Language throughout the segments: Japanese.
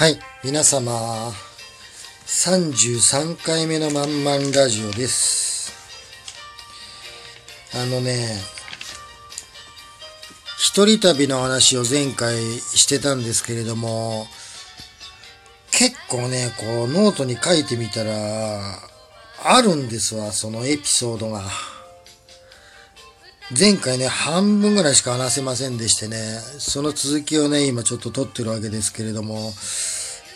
はい、皆様、33回目のまんまんラジオです。あのね、一人旅の話を前回してたんですけれども、結構ね、こう、ノートに書いてみたら、あるんですわ、そのエピソードが。前回ね、半分ぐらいしか話せませんでしてね、その続きをね、今ちょっと撮ってるわけですけれども、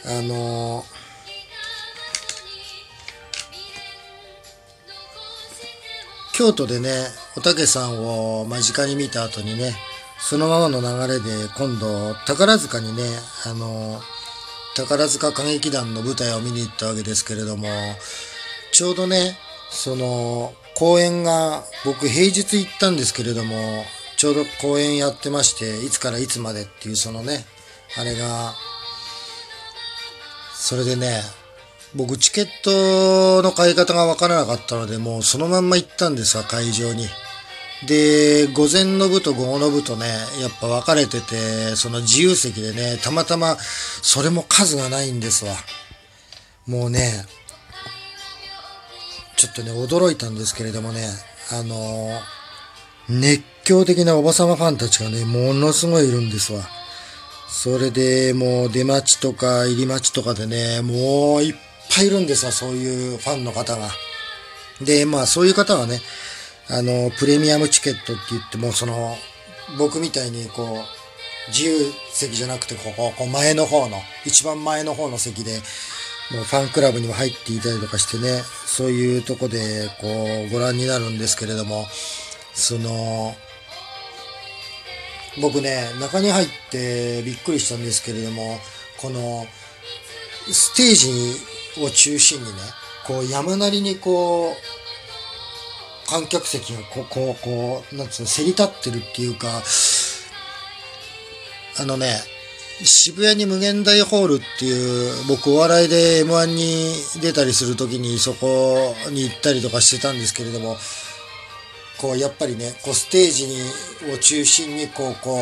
あの京都でね、おたけさんを間近に見た後にね、そのままの流れで今度、宝塚にね、あの宝塚歌劇団の舞台を見に行ったわけですけれども、ちょうどね、その、公演が、僕平日行ったんですけれども、ちょうど公演やってまして、いつからいつまでっていうそのね、あれが、それでね、僕チケットの買い方がわからなかったので、もうそのまんま行ったんですわ、会場に。で、午前の部と午後の部とね、やっぱ分かれてて、その自由席でね、たまたま、それも数がないんですわ。もうね、ちょっとね、驚いたんですけれどもね、あのー熱狂的なおばさまファンたちがね、ものすごいいるんですわ。それで、もう出待ちとか入り待ちとかでね、もういっぱいいるんですわ、そういうファンの方が。で、まあそういう方はね、あの、プレミアムチケットって言っても、その、僕みたいにこう、自由席じゃなくて、ここ、こう前の方の、一番前の方の席で、もうファンクラブにも入っていたりとかしてね、そういうとこで、こう、ご覧になるんですけれども、その、僕ね、中に入ってびっくりしたんですけれども、この、ステージを中心にね、こう山なりにこう、観客席がこう、こう、こう、なんつうの、せり立ってるっていうか、あのね、渋谷に無限大ホールっていう、僕お笑いで M1 に出たりするときにそこに行ったりとかしてたんですけれども、こう、やっぱりね、こう、ステージに、を中心に、こう、こ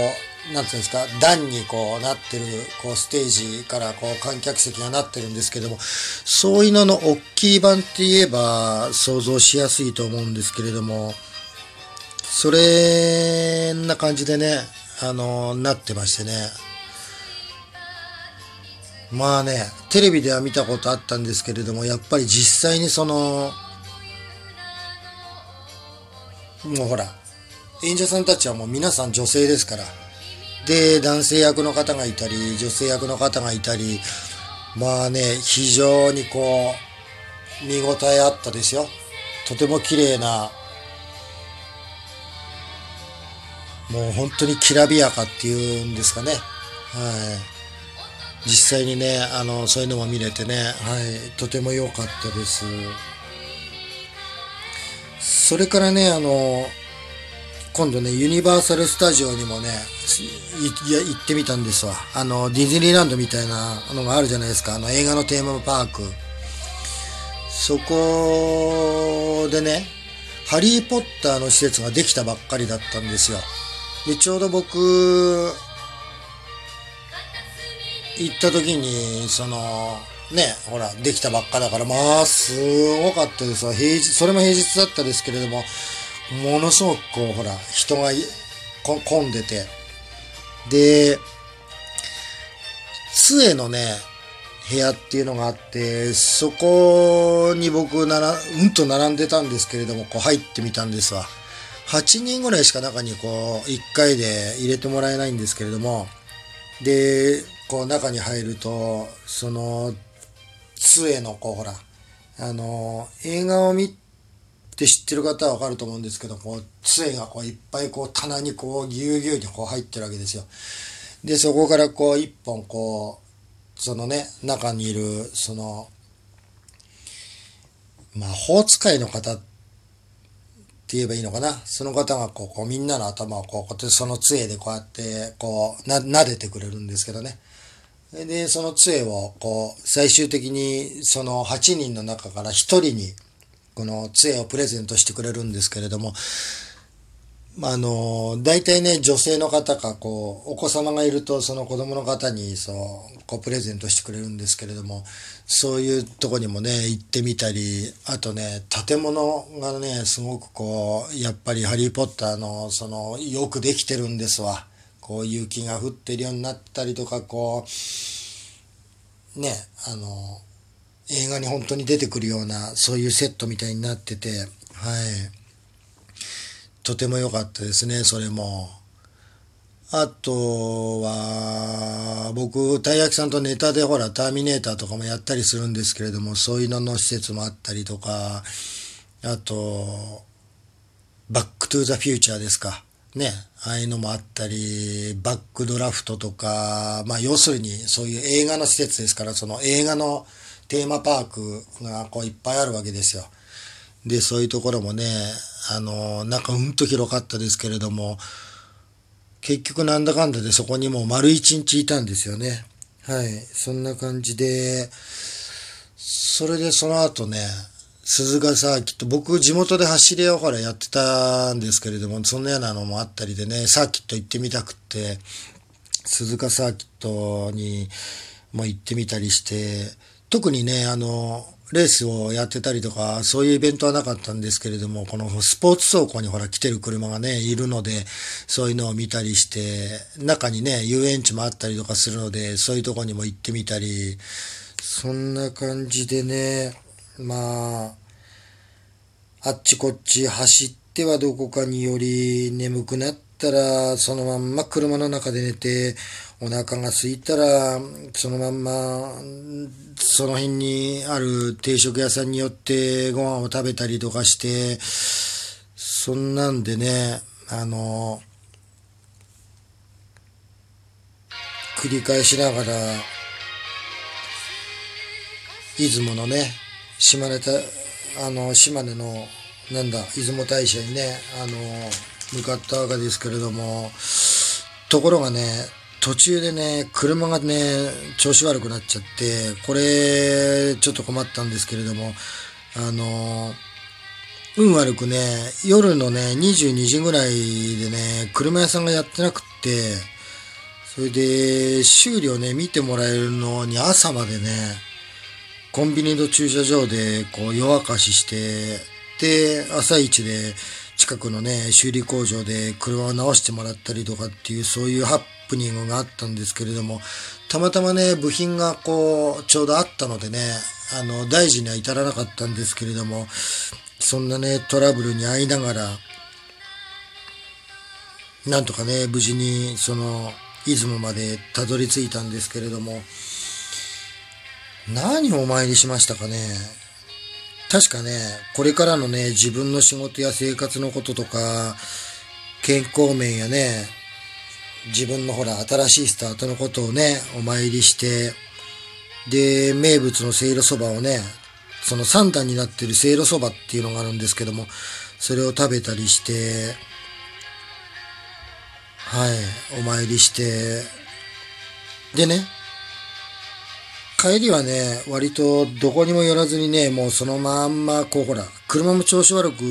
う、なんていうんですか、段にこうなってる、こう、ステージからこう、観客席がなってるんですけども、そういうのの大きい版って言えば、想像しやすいと思うんですけれども、それな感じでね、あの、なってましてね。まあね、テレビでは見たことあったんですけれども、やっぱり実際にその、もうほら、演者さんたちはもう皆さん女性ですから。で、男性役の方がいたり、女性役の方がいたり、まあね、非常にこう、見応えあったですよ。とても綺麗な、もう本当にきらびやかっていうんですかね。はい。実際にね、あの、そういうのも見れてね、はい、とても良かったです。それからね、あの、今度ね、ユニバーサル・スタジオにもね、いや行ってみたんですわ。あの、ディズニーランドみたいなのがあるじゃないですか。あの、映画のテーマパーク。そこでね、ハリー・ポッターの施設ができたばっかりだったんですよ。で、ちょうど僕、行った時に、その、ね、ほら、できたばっかだから、まあ、すごかったですわ。平日、それも平日だったですけれども、ものすごくこう、ほら、人が混んでて。で、杖のね、部屋っていうのがあって、そこに僕なら、うんと並んでたんですけれども、こう入ってみたんですわ。8人ぐらいしか中にこう、1回で入れてもらえないんですけれども、で、こう中に入ると、その、杖のこうほら、あの、映画を見て知ってる方はわかると思うんですけど、こう、杖がこういっぱいこう棚にこうぎゅうぎゅうにこう入ってるわけですよ。で、そこからこう一本こう、そのね、中にいる、その、魔法使いの方って言えばいいのかな？その方がこう、こうみんなの頭をこう、こうやってその杖でこうやって、こう、な、撫でてくれるんですけどね。で、その杖を、こう、最終的に、その8人の中から1人に、この杖をプレゼントしてくれるんですけれども、まあの、大体ね、女性の方か、こう、お子様がいると、その子供の方に、そう、こう、プレゼントしてくれるんですけれども、そういうとこにもね、行ってみたり、あとね、建物がね、すごくこう、やっぱりハリーポッターの、その、よくできてるんですわ。こう、雪が降ってるようになったりとか、こう、ね、あの、映画に本当に出てくるような、そういうセットみたいになってて、はい。とても良かったですね、それも。あとは、僕、たい焼きさんとネタでほら、ターミネーターとかもやったりするんですけれども、そういうのの施設もあったりとか、あと、バックトゥザフューチャーですか。ね。ああいうのもあったり、バックドラフトとか、まあ要するにそういう映画の施設ですから、その映画のテーマパークがこういっぱいあるわけですよ。で、そういうところもね、あの、なんかうんと広かったですけれども、結局なんだかんだでそこにもう丸一日いたんですよね。はい。そんな感じで、それでその後ね、鈴鹿サーキット、僕地元で走り屋をほらやってたんですけれども、そんなようなのもあったりでね、サーキット行ってみたくって、鈴鹿サーキットにも行ってみたりして、特にね、あの、レースをやってたりとか、そういうイベントはなかったんですけれども、このスポーツ倉庫にほら来てる車がね、いるので、そういうのを見たりして、中にね、遊園地もあったりとかするので、そういうとこにも行ってみたり、そんな感じでね、まあ、あっちこっち走ってはどこかにより眠くなったら、そのまんま車の中で寝て、お腹が空いたら、そのまんま、その辺にある定食屋さんによってご飯を食べたりとかして、そんなんでね、あの、繰り返しながら、出雲のね、島根た、あの、島根の、なんだ、出雲大社にね、あの、向かったわけですけれども、ところがね、途中でね、車がね、調子悪くなっちゃって、これ、ちょっと困ったんですけれども、あの、運悪くね、夜のね、22時ぐらいでね、車屋さんがやってなくって、それで、修理をね、見てもらえるのに朝までね、コンビニの駐車場で、こう、夜明かしして、で、朝一で、近くのね、修理工場で車を直してもらったりとかっていう、そういうハプニングがあったんですけれども、たまたまね、部品がこう、ちょうどあったのでね、あの、大事には至らなかったんですけれども、そんなね、トラブルに遭いながら、なんとかね、無事に、その、出雲までたどり着いたんですけれども、何をお参りしましたかね？確かね、これからのね、自分の仕事や生活のこととか、健康面やね、自分のほら、新しいスタートのことをね、お参りして、で、名物のせいろそばをね、その三段になってるせいろそばっていうのがあるんですけども、それを食べたりして、はい、お参りして、でね、帰りはね、割とどこにも寄らずにね、もうそのまんま、こうほら、車も調子悪く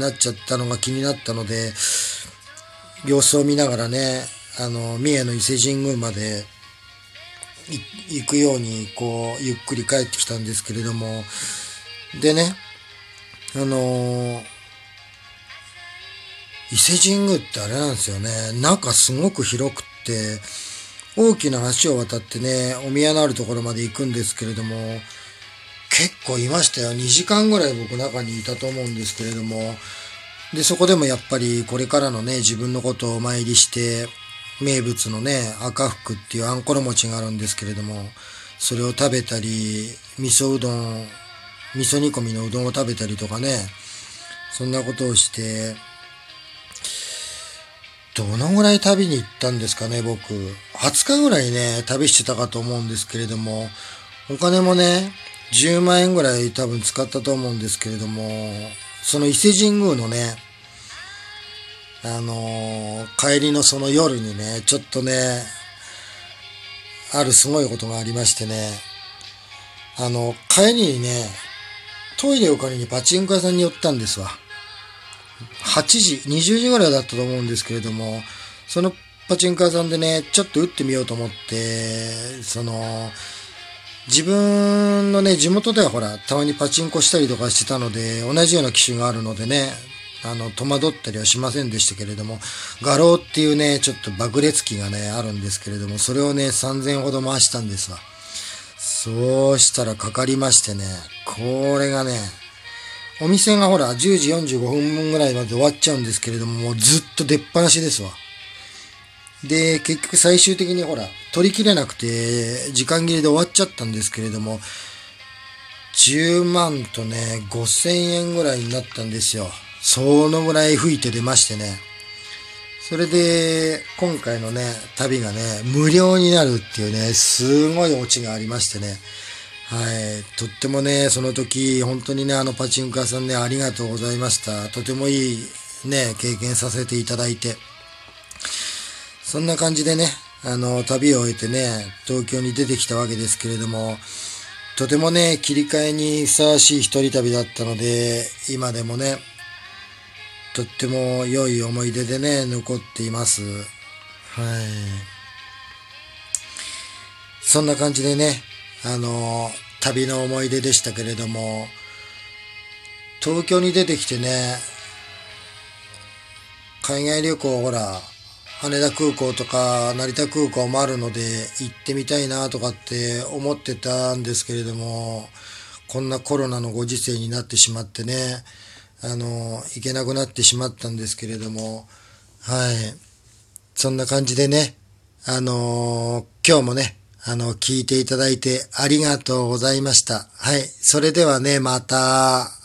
なっちゃったのが気になったので、様子を見ながらね、あの、三重の伊勢神宮まで行くように、こう、ゆっくり帰ってきたんですけれども、でね、あの伊勢神宮ってあれなんですよね、中すごく広くって、大きな橋を渡ってね、お宮のあるところまで行くんですけれども、結構いましたよ。2時間ぐらい僕中にいたと思うんですけれども、で、そこでもやっぱりこれからのね、自分のことをお参りして、名物のね、赤福っていうあんころ餅があるんですけれども、それを食べたり、味噌うどん、味噌煮込みのうどんを食べたりとかね、そんなことをして、どのぐらい旅に行ったんですかね、僕。20日ぐらいね、旅してたかと思うんですけれども、お金もね、10万円ぐらい多分使ったと思うんですけれども、その伊勢神宮のね、あのー、帰りのその夜にね、ちょっとね、あるすごいことがありましてね、あの、帰りにね、トイレを借りにパチンコ屋さんに寄ったんですわ。8時、20時ぐらいだったと思うんですけれども、そのパチンコ屋さんでね、ちょっと打ってみようと思って、その、自分のね、地元ではほら、たまにパチンコしたりとかしてたので、同じような機種があるのでね、あの、戸惑ったりはしませんでしたけれども、画廊っていうね、ちょっと爆裂機がね、あるんですけれども、それをね、3000ほど回したんですわ。そうしたらかかりましてね、これがね、お店がほら、10時45分ぐらいまで終わっちゃうんですけれども、もうずっと出っ放しですわ。で、結局最終的にほら、取り切れなくて、時間切れで終わっちゃったんですけれども、10万とね、5000円ぐらいになったんですよ。そのぐらい吹いて出ましてね。それで、今回のね、旅がね、無料になるっていうね、すごいオチがありましてね。はい。とってもね、その時、本当にね、あのパチンコ屋さんね、ありがとうございました。とてもいいね、経験させていただいて。そんな感じでね、あの、旅を終えてね、東京に出てきたわけですけれども、とてもね、切り替えにふさわしい一人旅だったので、今でもね、とっても良い思い出でね、残っています。はい。そんな感じでね、あの、旅の思い出でしたけれども、東京に出てきてね、海外旅行ほら、羽田空港とか成田空港もあるので行ってみたいなとかって思ってたんですけれども、こんなコロナのご時世になってしまってね、あの、行けなくなってしまったんですけれども、はい。そんな感じでね、あの今日もね、あの、聞いていただいてありがとうございました。はい。それではね、また。